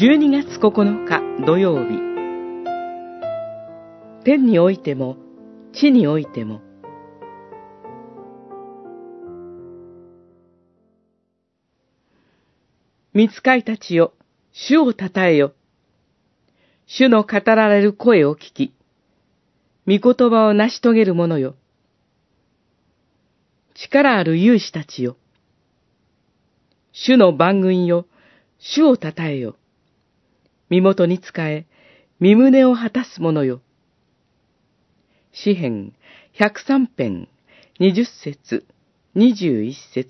12月9日土曜日天においても地においても見つかいたちよ、主をたたえよ。主の語られる声を聞き、御言葉を成し遂げる者よ。力ある勇士たちよ。主の番軍よ、主をたたえよ。身元に仕え、身胸を果たす者よ。詩編103編20節21節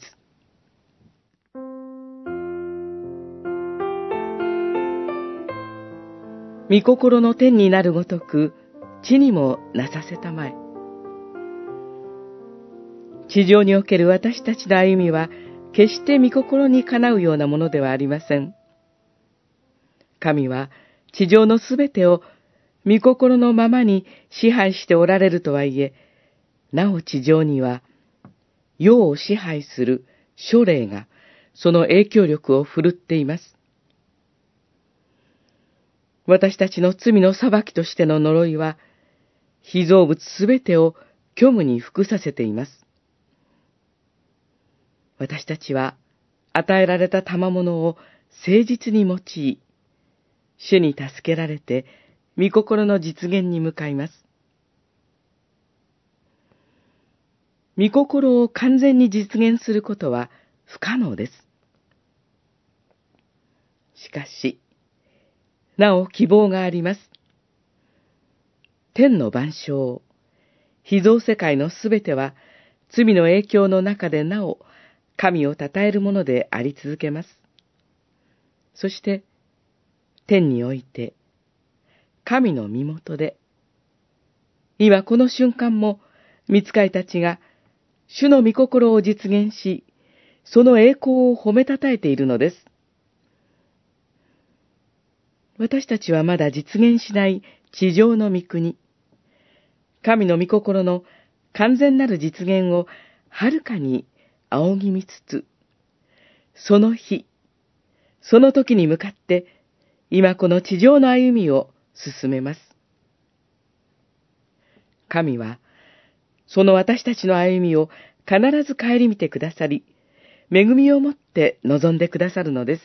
御心の天になるごとく、地にもなさせたまえ。地上における私たちの歩みは、決して御心にかなうようなものではありません。神は地上のすべてを御心のままに支配しておられるとはいえ、なお地上には、世を支配する書霊がその影響力を振るっています。私たちの罪の裁きとしての呪いは、被造物すべてを虚無に服させています。私たちは与えられた賜物を誠実に用い、主に助けられて、御心の実現に向かいます。御心を完全に実現することは不可能です。しかし、なお希望があります。天の万象、秘蔵世界のすべては、罪の影響の中でなお、神を称えるものであり続けます。そして、天において、神の身元で、今この瞬間も、見つかいたちが、主の御心を実現し、その栄光を褒めたたえているのです。私たちはまだ実現しない地上の御国、神の御心の完全なる実現をはるかに仰ぎ見つつ、その日、その時に向かって今この地上の歩みを進めます。神は、その私たちの歩みを必ず帰りみてくださり、恵みをもって望んでくださるのです。